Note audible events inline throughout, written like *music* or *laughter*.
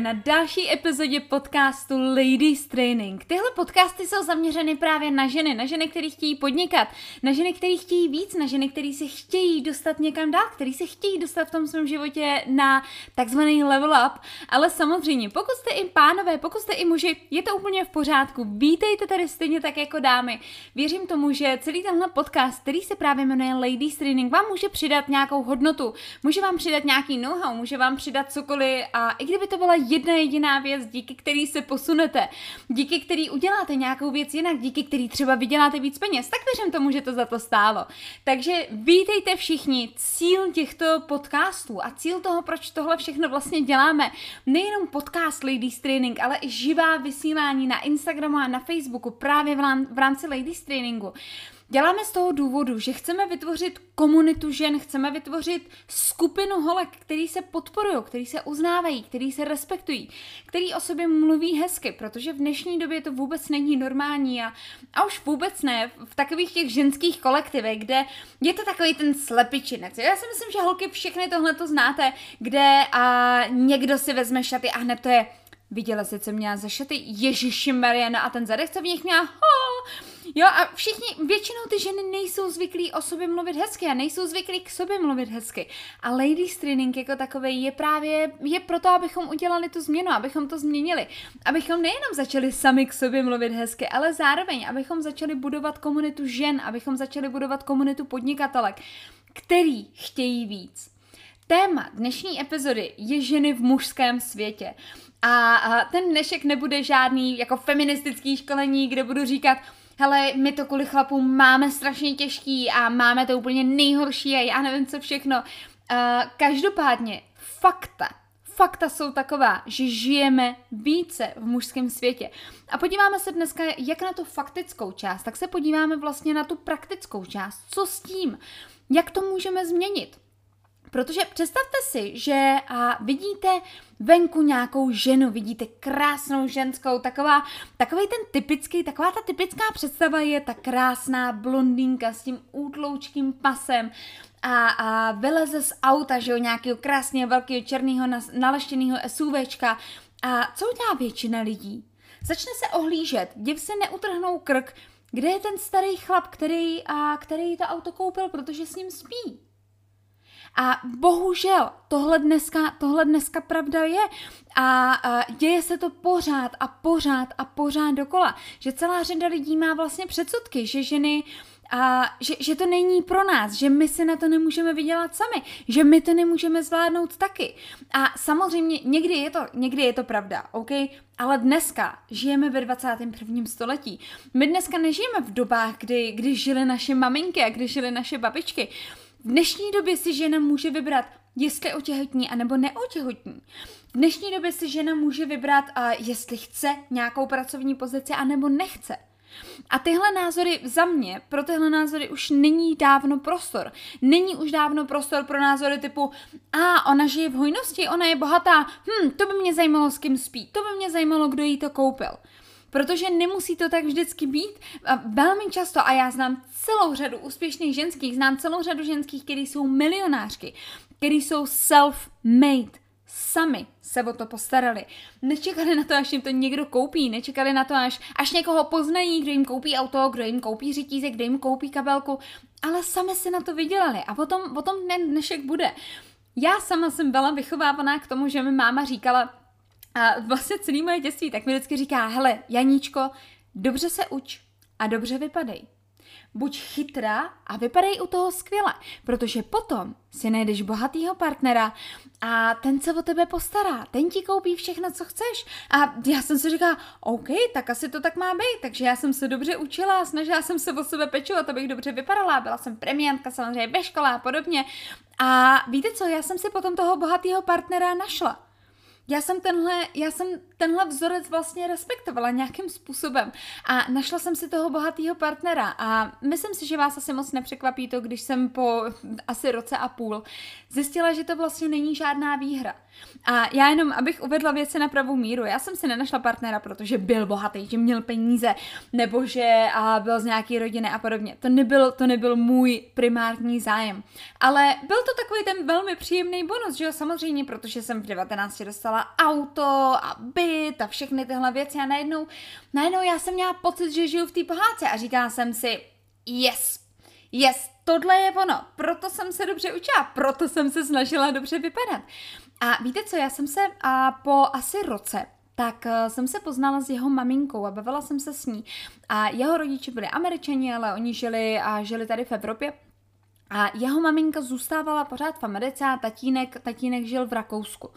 na další epizodě podcastu Ladies Training. Tyhle podcasty jsou zaměřeny právě na ženy, na ženy, které chtějí podnikat, na ženy, které chtějí víc, na ženy, které se chtějí dostat někam dál, které se chtějí dostat v tom svém životě na takzvaný level up. Ale samozřejmě, pokud jste i pánové, pokud jste i muži, je to úplně v pořádku. Vítejte tady stejně tak jako dámy. Věřím tomu, že celý tenhle podcast, který se právě jmenuje Ladies Training, vám může přidat nějakou hodnotu, může vám přidat nějaký know-how, může vám přidat cokoliv a i kdyby to byla jedna jediná věc, díky který se posunete, díky který uděláte nějakou věc jinak, díky který třeba vyděláte víc peněz, tak věřím tomu, že to za to stálo. Takže vítejte všichni, cíl těchto podcastů a cíl toho, proč tohle všechno vlastně děláme, nejenom podcast Ladies Training, ale i živá vysílání na Instagramu a na Facebooku právě v rámci Ladies Trainingu, Děláme z toho důvodu, že chceme vytvořit komunitu žen, chceme vytvořit skupinu holek, který se podporují, který se uznávají, který se respektují, který o sobě mluví hezky, protože v dnešní době to vůbec není normální a, a už vůbec ne v takových těch ženských kolektivech, kde je to takový ten slepičinec. Já si myslím, že holky všechny tohle to znáte, kde a někdo si vezme šaty a hned to je Viděla jsi, co měla za šaty? Ježiši Mariana a ten zadek, co v nich měla? Ho! Jo a všichni, většinou ty ženy nejsou zvyklí o sobě mluvit hezky a nejsou zvyklí k sobě mluvit hezky. A ladies training jako takový je právě, je proto, abychom udělali tu změnu, abychom to změnili. Abychom nejenom začali sami k sobě mluvit hezky, ale zároveň, abychom začali budovat komunitu žen, abychom začali budovat komunitu podnikatelek, který chtějí víc. Téma dnešní epizody je ženy v mužském světě. A, ten dnešek nebude žádný jako feministický školení, kde budu říkat, hele, my to kvůli chlapům máme strašně těžký a máme to úplně nejhorší a já nevím co všechno. Uh, každopádně, fakta, fakta jsou taková, že žijeme více v mužském světě. A podíváme se dneska jak na tu faktickou část, tak se podíváme vlastně na tu praktickou část. Co s tím? Jak to můžeme změnit? Protože představte si, že a vidíte venku nějakou ženu, vidíte krásnou ženskou, taková, takový ten typický, taková ta typická představa je ta krásná blondýnka s tím útloučkým pasem a, a vyleze z auta, že jo, nějakého krásného velkého černého naleštěného SUVčka. A co udělá většina lidí? Začne se ohlížet, div se neutrhnou krk, kde je ten starý chlap, který, a, který to auto koupil, protože s ním spí. A bohužel tohle dneska, tohle dneska pravda je. A, a děje se to pořád a pořád a pořád dokola. Že celá řada lidí má vlastně předsudky, že ženy a že, že to není pro nás, že my si na to nemůžeme vydělat sami, že my to nemůžeme zvládnout taky. A samozřejmě někdy je to, někdy je to pravda, OK? Ale dneska žijeme ve 21. století. My dneska nežijeme v dobách, kdy, kdy žily naše maminky a kdy žily naše babičky. V dnešní době si žena může vybrat, jestli otěhotní anebo neotěhotní. V dnešní době si žena může vybrat, jestli chce nějakou pracovní pozici anebo nechce. A tyhle názory za mě, pro tyhle názory už není dávno prostor. Není už dávno prostor pro názory typu a ona žije v hojnosti, ona je bohatá, hm, to by mě zajímalo, s kým spí, to by mě zajímalo, kdo jí to koupil. Protože nemusí to tak vždycky být. A velmi často, a já znám celou řadu úspěšných ženských, znám celou řadu ženských, které jsou milionářky, které jsou self-made, sami se o to postarali. Nečekali na to, až jim to někdo koupí, nečekali na to, až, až někoho poznají, kdo jim koupí auto, kdo jim koupí řetízek, kdo jim koupí kabelku, ale sami si na to vydělali a potom, potom dnešek bude. Já sama jsem byla vychovávaná k tomu, že mi máma říkala, a vlastně celý moje dětství, tak mi vždycky říká, hele, Janíčko, dobře se uč a dobře vypadej. Buď chytrá a vypadej u toho skvěle, protože potom si najdeš bohatýho partnera a ten se o tebe postará, ten ti koupí všechno, co chceš. A já jsem si říkala, OK, tak asi to tak má být, takže já jsem se dobře učila, snažila jsem se o sebe pečovat, abych dobře vypadala, byla jsem premiantka samozřejmě ve škole a podobně. A víte co, já jsem si potom toho bohatého partnera našla. Já jsem tenhle, já jsem tenhle vzorec vlastně respektovala nějakým způsobem a našla jsem si toho bohatého partnera a myslím si, že vás asi moc nepřekvapí to, když jsem po asi roce a půl zjistila, že to vlastně není žádná výhra. A já jenom, abych uvedla věci na pravou míru, já jsem si nenašla partnera, protože byl bohatý, že měl peníze, nebo že a byl z nějaký rodiny a podobně. To nebyl, to nebyl můj primární zájem. Ale byl to takový ten velmi příjemný bonus, že jo, samozřejmě, protože jsem v 19 dostala auto a byt a všechny tyhle věci a najednou, najednou já jsem měla pocit, že žiju v té pohádce a říkala jsem si, yes, yes, tohle je ono, proto jsem se dobře učila, proto jsem se snažila dobře vypadat. A víte co, já jsem se a po asi roce tak uh, jsem se poznala s jeho maminkou a bavila jsem se s ní. A jeho rodiče byli američani, ale oni žili a žili tady v Evropě. A jeho maminka zůstávala pořád v Americe a tatínek, tatínek žil v Rakousku.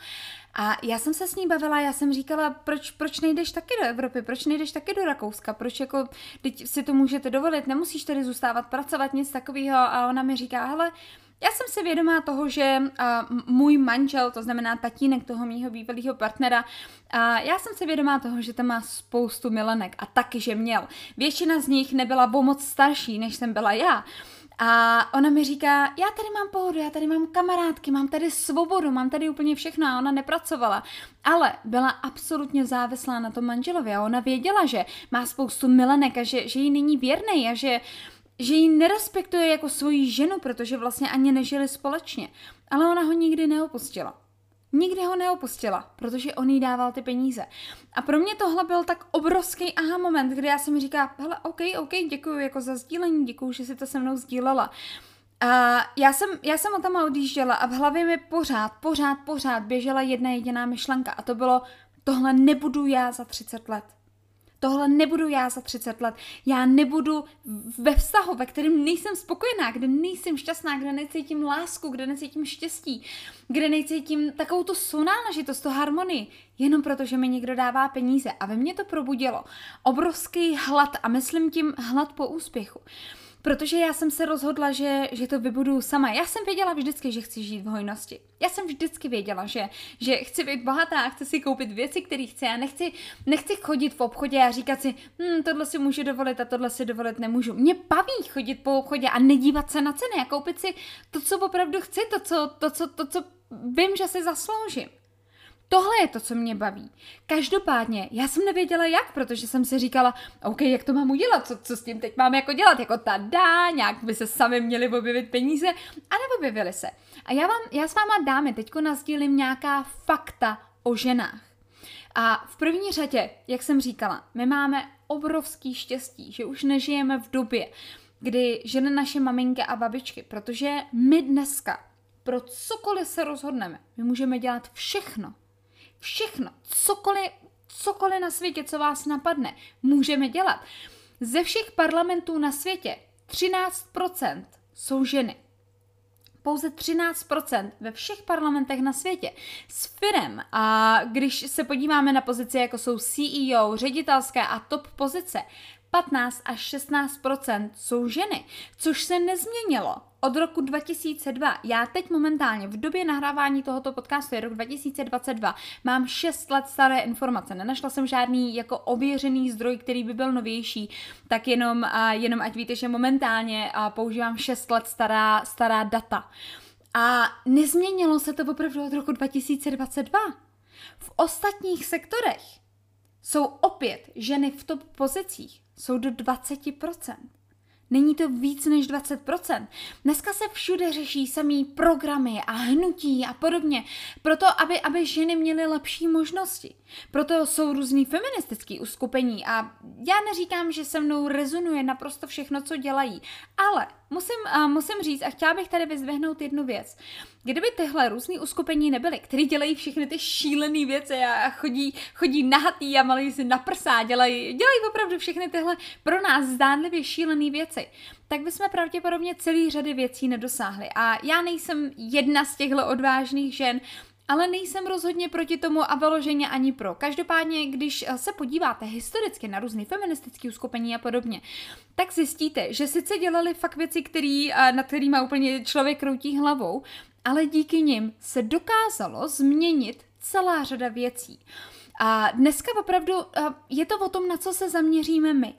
A já jsem se s ní bavila, já jsem říkala, proč, proč nejdeš taky do Evropy, proč nejdeš taky do Rakouska, proč jako, teď si to můžete dovolit, nemusíš tady zůstávat, pracovat, nic takového. A ona mi říká, hele, já jsem si vědomá toho, že uh, můj manžel, to znamená tatínek toho mýho bývalého partnera, uh, já jsem si vědomá toho, že tam má spoustu milenek a taky, že měl. Většina z nich nebyla o moc starší, než jsem byla já. A ona mi říká, já tady mám pohodu, já tady mám kamarádky, mám tady svobodu, mám tady úplně všechno a ona nepracovala. Ale byla absolutně závislá na tom manželovi a ona věděla, že má spoustu milenek a že, že jí není věrný a že že ji nerespektuje jako svoji ženu, protože vlastně ani nežili společně. Ale ona ho nikdy neopustila. Nikdy ho neopustila, protože on jí dával ty peníze. A pro mě tohle byl tak obrovský aha moment, kdy já jsem říká, hele, OK, OK, děkuji jako za sdílení, děkuji, že si to se mnou sdílela. A já jsem, já jsem o tam odjížděla a v hlavě mi pořád, pořád, pořád běžela jedna jediná myšlenka a to bylo, tohle nebudu já za 30 let. Tohle nebudu já za 30 let. Já nebudu ve vztahu, ve kterém nejsem spokojená, kde nejsem šťastná, kde necítím lásku, kde necítím štěstí, kde necítím takovou tu sounáležitost, tu harmonii, jenom proto, že mi někdo dává peníze. A ve mně to probudilo obrovský hlad a myslím tím hlad po úspěchu. Protože já jsem se rozhodla, že, že to vybudu sama. Já jsem věděla vždycky, že chci žít v hojnosti. Já jsem vždycky věděla, že, že chci být bohatá chci si koupit věci, které chci. Já nechci, nechci chodit v obchodě a říkat si, hm, tohle si můžu dovolit a tohle si dovolit nemůžu. Mě baví chodit po obchodě a nedívat se na ceny a koupit si to, co opravdu chci, to, co, to, co, to, co vím, že si zasloužím. Tohle je to, co mě baví. Každopádně, já jsem nevěděla jak, protože jsem si říkala, OK, jak to mám udělat, co, co s tím teď mám jako dělat, jako tada, nějak by se sami měli objevit peníze a neobjevily se. A já, vám, já s váma dáme teďko nazdílím nějaká fakta o ženách. A v první řadě, jak jsem říkala, my máme obrovský štěstí, že už nežijeme v době, kdy ženy naše maminky a babičky, protože my dneska pro cokoliv se rozhodneme, my můžeme dělat všechno, Všechno, cokoliv, cokoliv na světě, co vás napadne, můžeme dělat. Ze všech parlamentů na světě 13% jsou ženy. Pouze 13% ve všech parlamentech na světě. S firem, a když se podíváme na pozice, jako jsou CEO, ředitelské a top pozice, 15 až 16% jsou ženy, což se nezměnilo od roku 2002. Já teď momentálně v době nahrávání tohoto podcastu je rok 2022. Mám 6 let staré informace. Nenašla jsem žádný jako ověřený zdroj, který by byl novější, tak jenom, a jenom ať víte, že momentálně a používám 6 let stará, stará data. A nezměnilo se to opravdu od roku 2022. V ostatních sektorech jsou opět ženy v top pozicích jsou do 20%. Není to víc než 20%. Dneska se všude řeší samý programy a hnutí a podobně, proto aby, aby ženy měly lepší možnosti. Proto jsou různý feministický uskupení a já neříkám, že se mnou rezonuje naprosto všechno, co dělají, ale musím, uh, musím říct a chtěla bych tady vyzvihnout jednu věc. Kdyby tyhle různý uskupení nebyly, který dělají všechny ty šílené věci a chodí, chodí nahatý a malí si na prsá, dělají, dělají opravdu všechny tyhle pro nás zdánlivě šílené věci, tak bychom pravděpodobně celý řady věcí nedosáhli. A já nejsem jedna z těchto odvážných žen, ale nejsem rozhodně proti tomu a vyloženě ani pro. Každopádně, když eh, se podíváte historicky na různé feministické uskupení a podobně, tak zjistíte, že sice dělali fakt věci, který, eh, nad kterými úplně člověk kroutí hlavou, ale díky nim se dokázalo změnit celá řada věcí. A dneska opravdu je to o tom, na co se zaměříme my.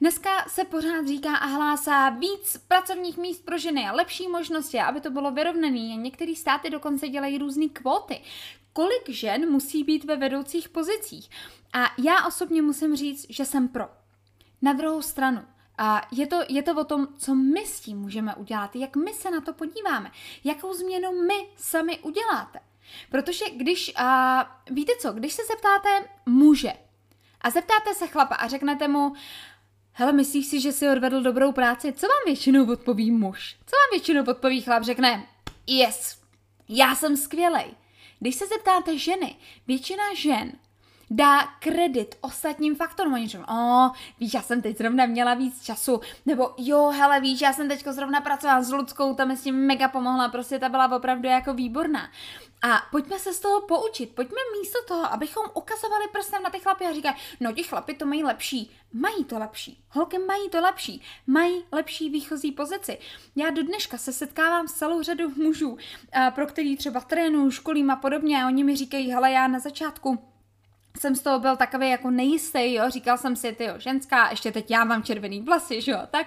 Dneska se pořád říká a hlásá víc pracovních míst pro ženy a lepší možnosti, aby to bylo vyrovnané. Některé státy dokonce dělají různé kvóty. Kolik žen musí být ve vedoucích pozicích? A já osobně musím říct, že jsem pro. Na druhou stranu, a je to, je to o tom, co my s tím můžeme udělat, jak my se na to podíváme, jakou změnu my sami uděláte. Protože když, a, víte co, když se zeptáte muže a zeptáte se chlapa a řeknete mu, hele, myslíš si, že si odvedl dobrou práci, co vám většinou odpoví muž? Co vám většinou odpoví chlap? Řekne, yes, já jsem skvělej. Když se zeptáte ženy, většina žen dá kredit ostatním faktorům. Oni řeknou, o, víš, já jsem teď zrovna měla víc času, nebo jo, hele, víš, já jsem teď zrovna pracovala s Ludskou, tam mi s tím mega pomohla, prostě ta byla opravdu jako výborná. A pojďme se z toho poučit. Pojďme místo toho, abychom ukazovali prstem na ty chlapy a říkají, no ti chlapy to mají lepší. Mají to lepší. Holky mají to lepší. Mají lepší výchozí pozici. Já do dneška se setkávám s celou řadou mužů, pro který třeba trénuju, školím a podobně a oni mi říkají, hele, já na začátku jsem z toho byl takový jako nejistý, jo, říkal jsem si, ty jo, ženská, ještě teď já mám červený vlasy, jo, tak.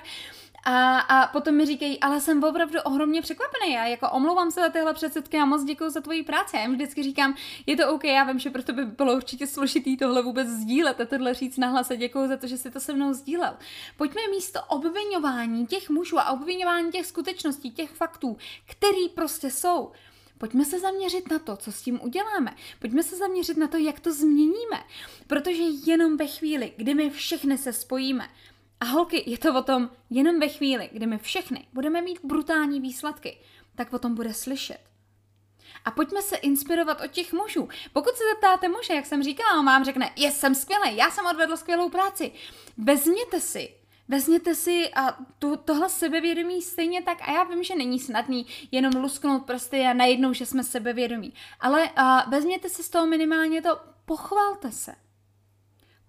A, a potom mi říkají, ale jsem opravdu ohromně překvapený. Já jako omlouvám se za tyhle předsedky a moc děkuji za tvoji práci. Já jim vždycky říkám, je to OK, já vím, že pro by bylo určitě složitý tohle vůbec sdílet a tohle říct nahlas a děkuji za to, že si to se mnou sdílel. Pojďme místo obvinování těch mužů a obvinování těch skutečností, těch faktů, který prostě jsou, Pojďme se zaměřit na to, co s tím uděláme. Pojďme se zaměřit na to, jak to změníme. Protože jenom ve chvíli, kdy my všechny se spojíme, a holky, je to o tom, jenom ve chvíli, kdy my všechny budeme mít brutální výsledky, tak o tom bude slyšet. A pojďme se inspirovat od těch mužů. Pokud se zeptáte muže, jak jsem říkala, on vám řekne, je, jsem skvělý, já jsem odvedl skvělou práci. Vezměte si Vezměte si a to, tohle sebevědomí stejně tak, a já vím, že není snadný jenom lusknout prsty a najednou, že jsme sebevědomí, ale uh, vezměte si z toho minimálně to, pochvalte se.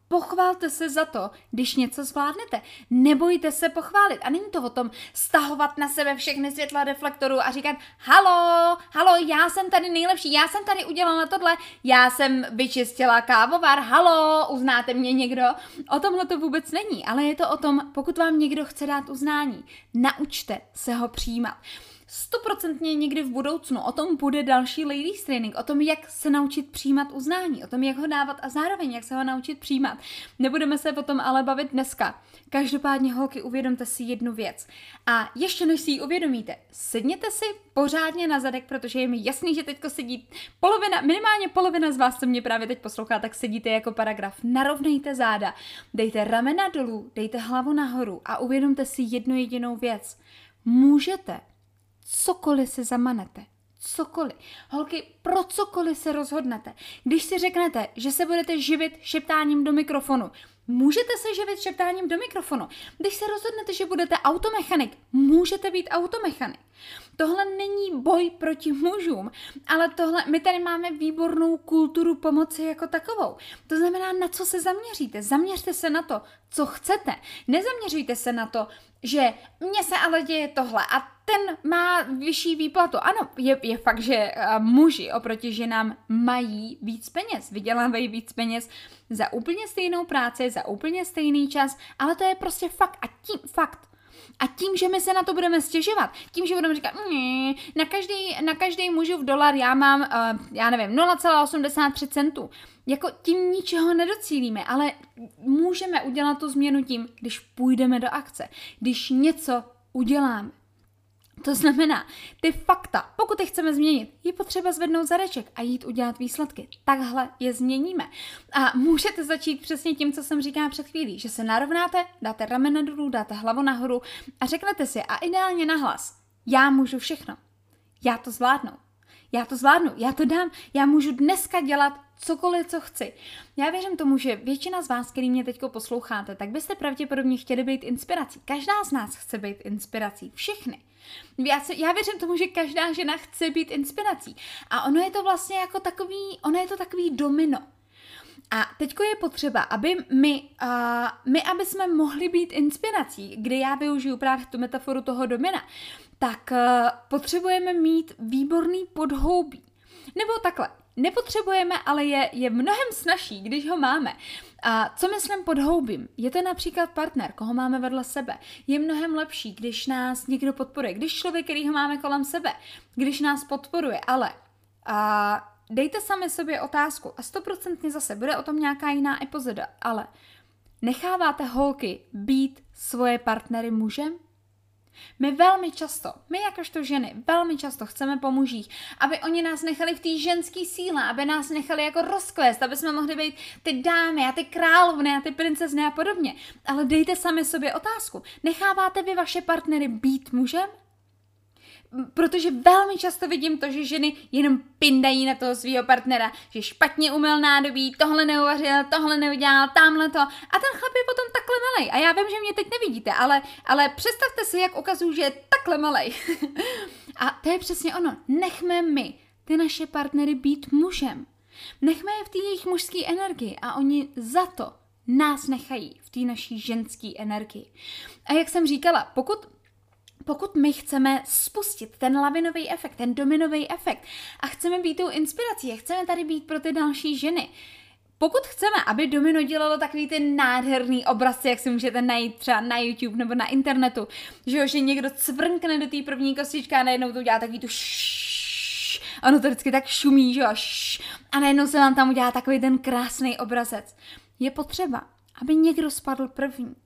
Pochválte se za to, když něco zvládnete. Nebojte se pochválit. A není to o tom stahovat na sebe všechny světla reflektorů a říkat halo, halo, já jsem tady nejlepší, já jsem tady udělala tohle, já jsem vyčistila kávovar, halo, uznáte mě někdo. O tomhle to vůbec není, ale je to o tom, pokud vám někdo chce dát uznání, naučte se ho přijímat stoprocentně někdy v budoucnu. O tom bude další ladies training, o tom, jak se naučit přijímat uznání, o tom, jak ho dávat a zároveň, jak se ho naučit přijímat. Nebudeme se o tom ale bavit dneska. Každopádně, holky, uvědomte si jednu věc. A ještě než si ji uvědomíte, sedněte si pořádně na zadek, protože je mi jasný, že teďko sedí polovina, minimálně polovina z vás, co mě právě teď poslouchá, tak sedíte jako paragraf. Narovnejte záda, dejte ramena dolů, dejte hlavu nahoru a uvědomte si jednu jedinou věc. Můžete cokoliv si zamanete. Cokoliv. Holky, pro cokoliv se rozhodnete. Když si řeknete, že se budete živit šeptáním do mikrofonu, můžete se živit šeptáním do mikrofonu. Když se rozhodnete, že budete automechanik, můžete být automechanik. Tohle není boj proti mužům, ale tohle, my tady máme výbornou kulturu pomoci jako takovou. To znamená, na co se zaměříte. Zaměřte se na to, co chcete. Nezaměřujte se na to, že mně se ale děje tohle a ten má vyšší výplatu. Ano, je, je fakt, že uh, muži oproti ženám mají víc peněz, vydělávají víc peněz za úplně stejnou práci, za úplně stejný čas, ale to je prostě fakt a tím, fakt. A tím, že my se na to budeme stěžovat, tím, že budeme říkat, mm, na každý, na každý mužův dolar já mám, uh, já nevím, 0,83 centů, jako tím ničeho nedocílíme, ale můžeme udělat tu změnu tím, když půjdeme do akce, když něco uděláme. To znamená, ty fakta, pokud je chceme změnit, je potřeba zvednout zadeček a jít udělat výsledky. Takhle je změníme. A můžete začít přesně tím, co jsem říkala před chvílí, že se narovnáte, dáte ramena dolů, dáte hlavu nahoru a řeknete si a ideálně nahlas, já můžu všechno. Já to zvládnu. Já to zvládnu, já to dám, já můžu dneska dělat cokoliv, co chci. Já věřím tomu, že většina z vás, který mě teď posloucháte, tak byste pravděpodobně chtěli být inspirací. Každá z nás chce být inspirací. Všechny. Já, se, já věřím tomu, že každá žena chce být inspirací. A ono je to vlastně jako takový, ono je to takový domino. A teďko je potřeba, aby my, uh, my, aby jsme mohli být inspirací, kdy já využiju právě tu metaforu toho domina, tak uh, potřebujeme mít výborný podhoubí. Nebo takhle, nepotřebujeme, ale je, je mnohem snažší, když ho máme. A co myslím pod houbím? Je to například partner, koho máme vedle sebe. Je mnohem lepší, když nás někdo podporuje, když člověk, který ho máme kolem sebe, když nás podporuje, ale a dejte sami sobě otázku a stoprocentně zase bude o tom nějaká jiná epizoda, ale necháváte holky být svoje partnery mužem? My velmi často, my jakožto ženy, velmi často chceme po mužích, aby oni nás nechali v té ženské síle, aby nás nechali jako rozkvést, aby jsme mohli být ty dámy a ty královny a ty princezny a podobně. Ale dejte sami sobě otázku. Necháváte vy vaše partnery být mužem? protože velmi často vidím to, že ženy jenom pindají na toho svého partnera, že špatně umyl nádobí, tohle neuvařil, tohle neudělal, tamhle to. A ten chlap je potom takhle malej. A já vím, že mě teď nevidíte, ale, ale představte si, jak ukazuju, že je takhle malej. *laughs* a to je přesně ono. Nechme my ty naše partnery být mužem. Nechme je v té jejich mužské energii a oni za to nás nechají v té naší ženské energii. A jak jsem říkala, pokud pokud my chceme spustit ten lavinový efekt, ten dominový efekt a chceme být tou inspirací a chceme tady být pro ty další ženy, pokud chceme, aby Domino dělalo takový ty nádherný obrazce, jak si můžete najít třeba na YouTube nebo na internetu, že jo, že někdo cvrnkne do té první kostičky a najednou to udělá takový tu šš, ono to vždycky tak šumí, že jo, šš, a najednou se vám tam udělá takový ten krásný obrazec. Je potřeba, aby někdo spadl první.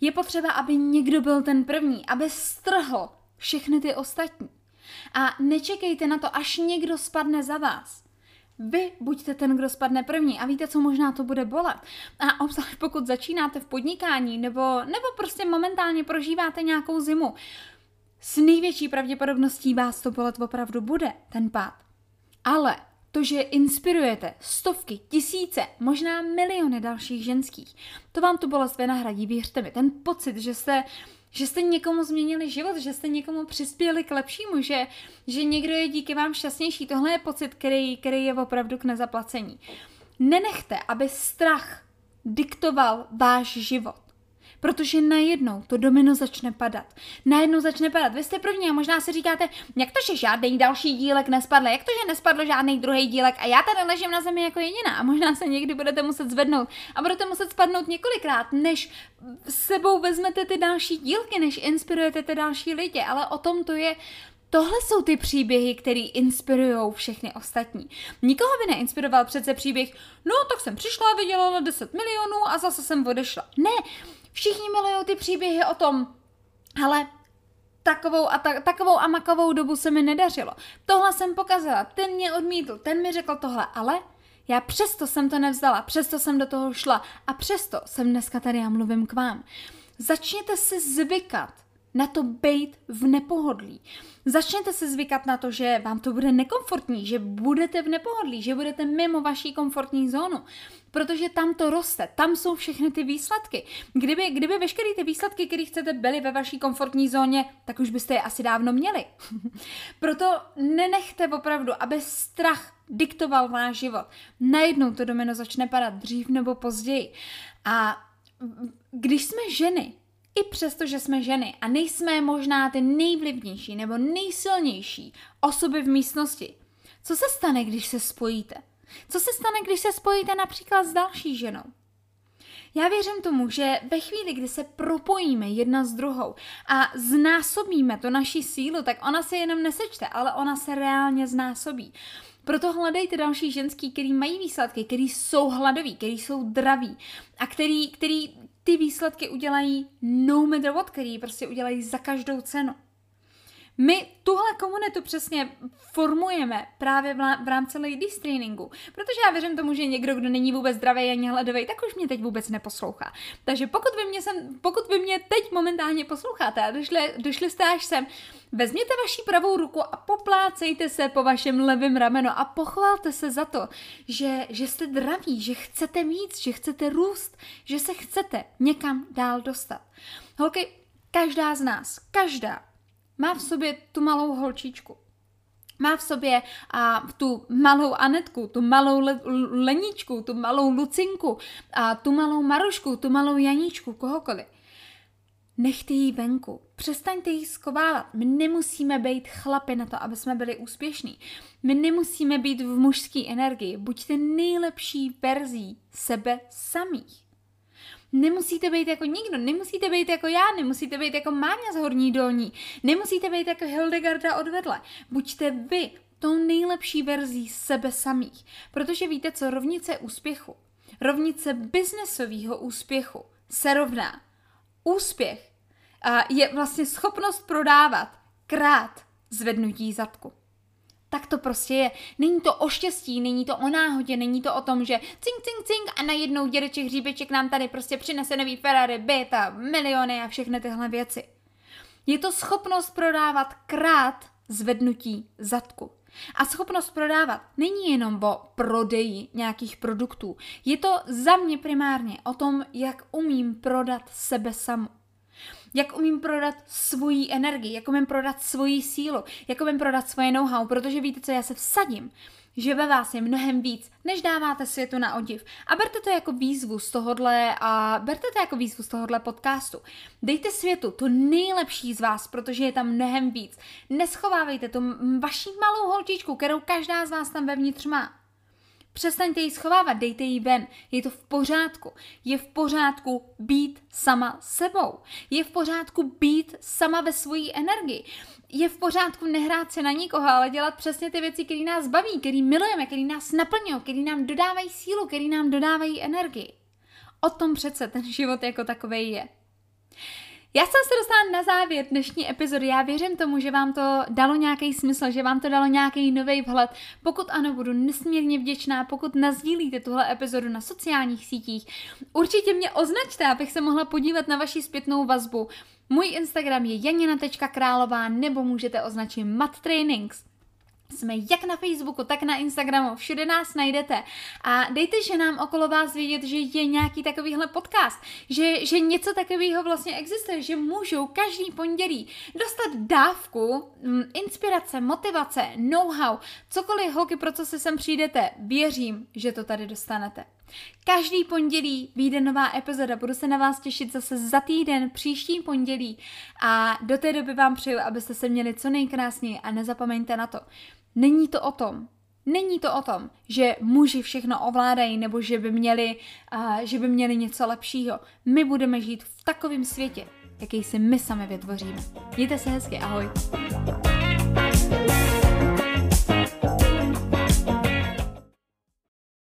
Je potřeba, aby někdo byl ten první, aby strhl všechny ty ostatní. A nečekejte na to, až někdo spadne za vás. Vy buďte ten, kdo spadne první a víte, co možná to bude bolet. A obzvlášť pokud začínáte v podnikání nebo, nebo prostě momentálně prožíváte nějakou zimu, s největší pravděpodobností vás to bolet opravdu bude, ten pád. Ale to, že inspirujete stovky, tisíce, možná miliony dalších ženských, to vám tu bolest vynahradí, věřte mi. Ten pocit, že jste, že jste někomu změnili život, že jste někomu přispěli k lepšímu, že, že někdo je díky vám šťastnější, tohle je pocit, který, který je opravdu k nezaplacení. Nenechte, aby strach diktoval váš život. Protože najednou to domino začne padat. Najednou začne padat. Vy jste první a možná si říkáte, jak to, že žádný další dílek nespadl, jak to, že nespadl žádný druhý dílek a já tady ležím na zemi jako jediná a možná se někdy budete muset zvednout a budete muset spadnout několikrát, než sebou vezmete ty další dílky, než inspirujete ty další lidi, ale o tom to je Tohle jsou ty příběhy, které inspirují všechny ostatní. Nikoho by neinspiroval přece příběh, no tak jsem přišla, vydělala 10 milionů a zase jsem odešla. Ne, Všichni milují ty příběhy o tom, ale takovou a ta, takovou a makovou dobu se mi nedařilo. Tohle jsem pokazala, ten mě odmítl, ten mi řekl tohle, ale já přesto jsem to nevzdala, přesto jsem do toho šla a přesto jsem dneska tady a mluvím k vám. Začněte si zvykat na to být v nepohodlí. Začněte se zvykat na to, že vám to bude nekomfortní, že budete v nepohodlí, že budete mimo vaší komfortní zónu, protože tam to roste, tam jsou všechny ty výsledky. Kdyby, kdyby veškeré ty výsledky, které chcete, byly ve vaší komfortní zóně, tak už byste je asi dávno měli. *laughs* Proto nenechte opravdu, aby strach diktoval váš život. Najednou to domino začne padat dřív nebo později. A když jsme ženy, i přesto, že jsme ženy a nejsme možná ty nejvlivnější nebo nejsilnější osoby v místnosti, co se stane, když se spojíte? Co se stane, když se spojíte například s další ženou? Já věřím tomu, že ve chvíli, kdy se propojíme jedna s druhou a znásobíme to naší sílu, tak ona se jenom nesečte, ale ona se reálně znásobí. Proto hledejte další ženský, který mají výsledky, který jsou hladoví, který jsou draví a který, který ty výsledky udělají no matter what, který prostě udělají za každou cenu. My tuhle komunitu přesně formujeme právě v rámci Ladies Trainingu, protože já věřím tomu, že někdo, kdo není vůbec zdravý ani hledový, tak už mě teď vůbec neposlouchá. Takže pokud vy mě, sem, pokud vy mě teď momentálně posloucháte a došli, došli jste až sem, vezměte vaši pravou ruku a poplácejte se po vašem levém ramenu a pochválte se za to, že, že jste zdraví, že chcete mít, že chcete růst, že se chcete někam dál dostat. Holky, každá z nás, každá má v sobě tu malou holčičku. Má v sobě a tu malou Anetku, tu malou le, Leničku, tu malou Lucinku, a tu malou Marušku, tu malou Janíčku, kohokoliv. Nechte jí venku. Přestaňte jí skovávat. My nemusíme být chlapy na to, aby jsme byli úspěšní. My nemusíme být v mužské energii. Buďte nejlepší verzí sebe samých. Nemusíte být jako nikdo, nemusíte být jako já, nemusíte být jako Máňa z Horní Dolní, nemusíte být jako Hildegarda odvedle. Buďte vy tou nejlepší verzí sebe samých. Protože víte co, rovnice úspěchu, rovnice biznesového úspěchu se rovná úspěch je vlastně schopnost prodávat krát zvednutí zadku. Tak to prostě je. Není to o štěstí, není to o náhodě, není to o tom, že cink, cink, cink a najednou dědeček hříbeček nám tady prostě přinese nový Ferrari, byt a miliony a všechny tyhle věci. Je to schopnost prodávat krát zvednutí zadku. A schopnost prodávat není jenom o prodeji nějakých produktů. Je to za mě primárně o tom, jak umím prodat sebe samu jak umím prodat svoji energii, jak umím prodat svoji sílu, jak umím prodat svoje know-how, protože víte co, já se vsadím, že ve vás je mnohem víc, než dáváte světu na odiv. A berte to jako výzvu z tohohle a berte to jako výzvu z tohohle podcastu. Dejte světu to nejlepší z vás, protože je tam mnohem víc. Neschovávejte tu vaši malou holčičku, kterou každá z vás tam vevnitř má. Přestaňte ji schovávat, dejte ji ven. Je to v pořádku. Je v pořádku být sama sebou. Je v pořádku být sama ve své energii. Je v pořádku nehrát se na nikoho, ale dělat přesně ty věci, které nás baví, které milujeme, které nás naplňují, které nám dodávají sílu, které nám dodávají energii. O tom přece ten život jako takový je. Já jsem se dostala na závěr dnešní epizody. Já věřím tomu, že vám to dalo nějaký smysl, že vám to dalo nějaký nový vhled. Pokud ano, budu nesmírně vděčná, pokud nazdílíte tuhle epizodu na sociálních sítích. Určitě mě označte, abych se mohla podívat na vaši zpětnou vazbu. Můj Instagram je janina.králová nebo můžete označit Mat Trainings. Jsme jak na Facebooku, tak na Instagramu, všude nás najdete. A dejte že nám okolo vás vědět, že je nějaký takovýhle podcast, že, že něco takového vlastně existuje, že můžou každý pondělí dostat dávku m, inspirace, motivace, know-how, cokoliv holky, pro co se sem přijdete, věřím, že to tady dostanete. Každý pondělí vyjde nová epizoda, budu se na vás těšit zase za týden, příští pondělí a do té doby vám přeju, abyste se měli co nejkrásněji a nezapomeňte na to, Není to o tom. Není to o tom, že muži všechno ovládají nebo že by měli, uh, že by měli něco lepšího. My budeme žít v takovém světě, jaký si my sami vytvoříme. Mějte se hezky, ahoj.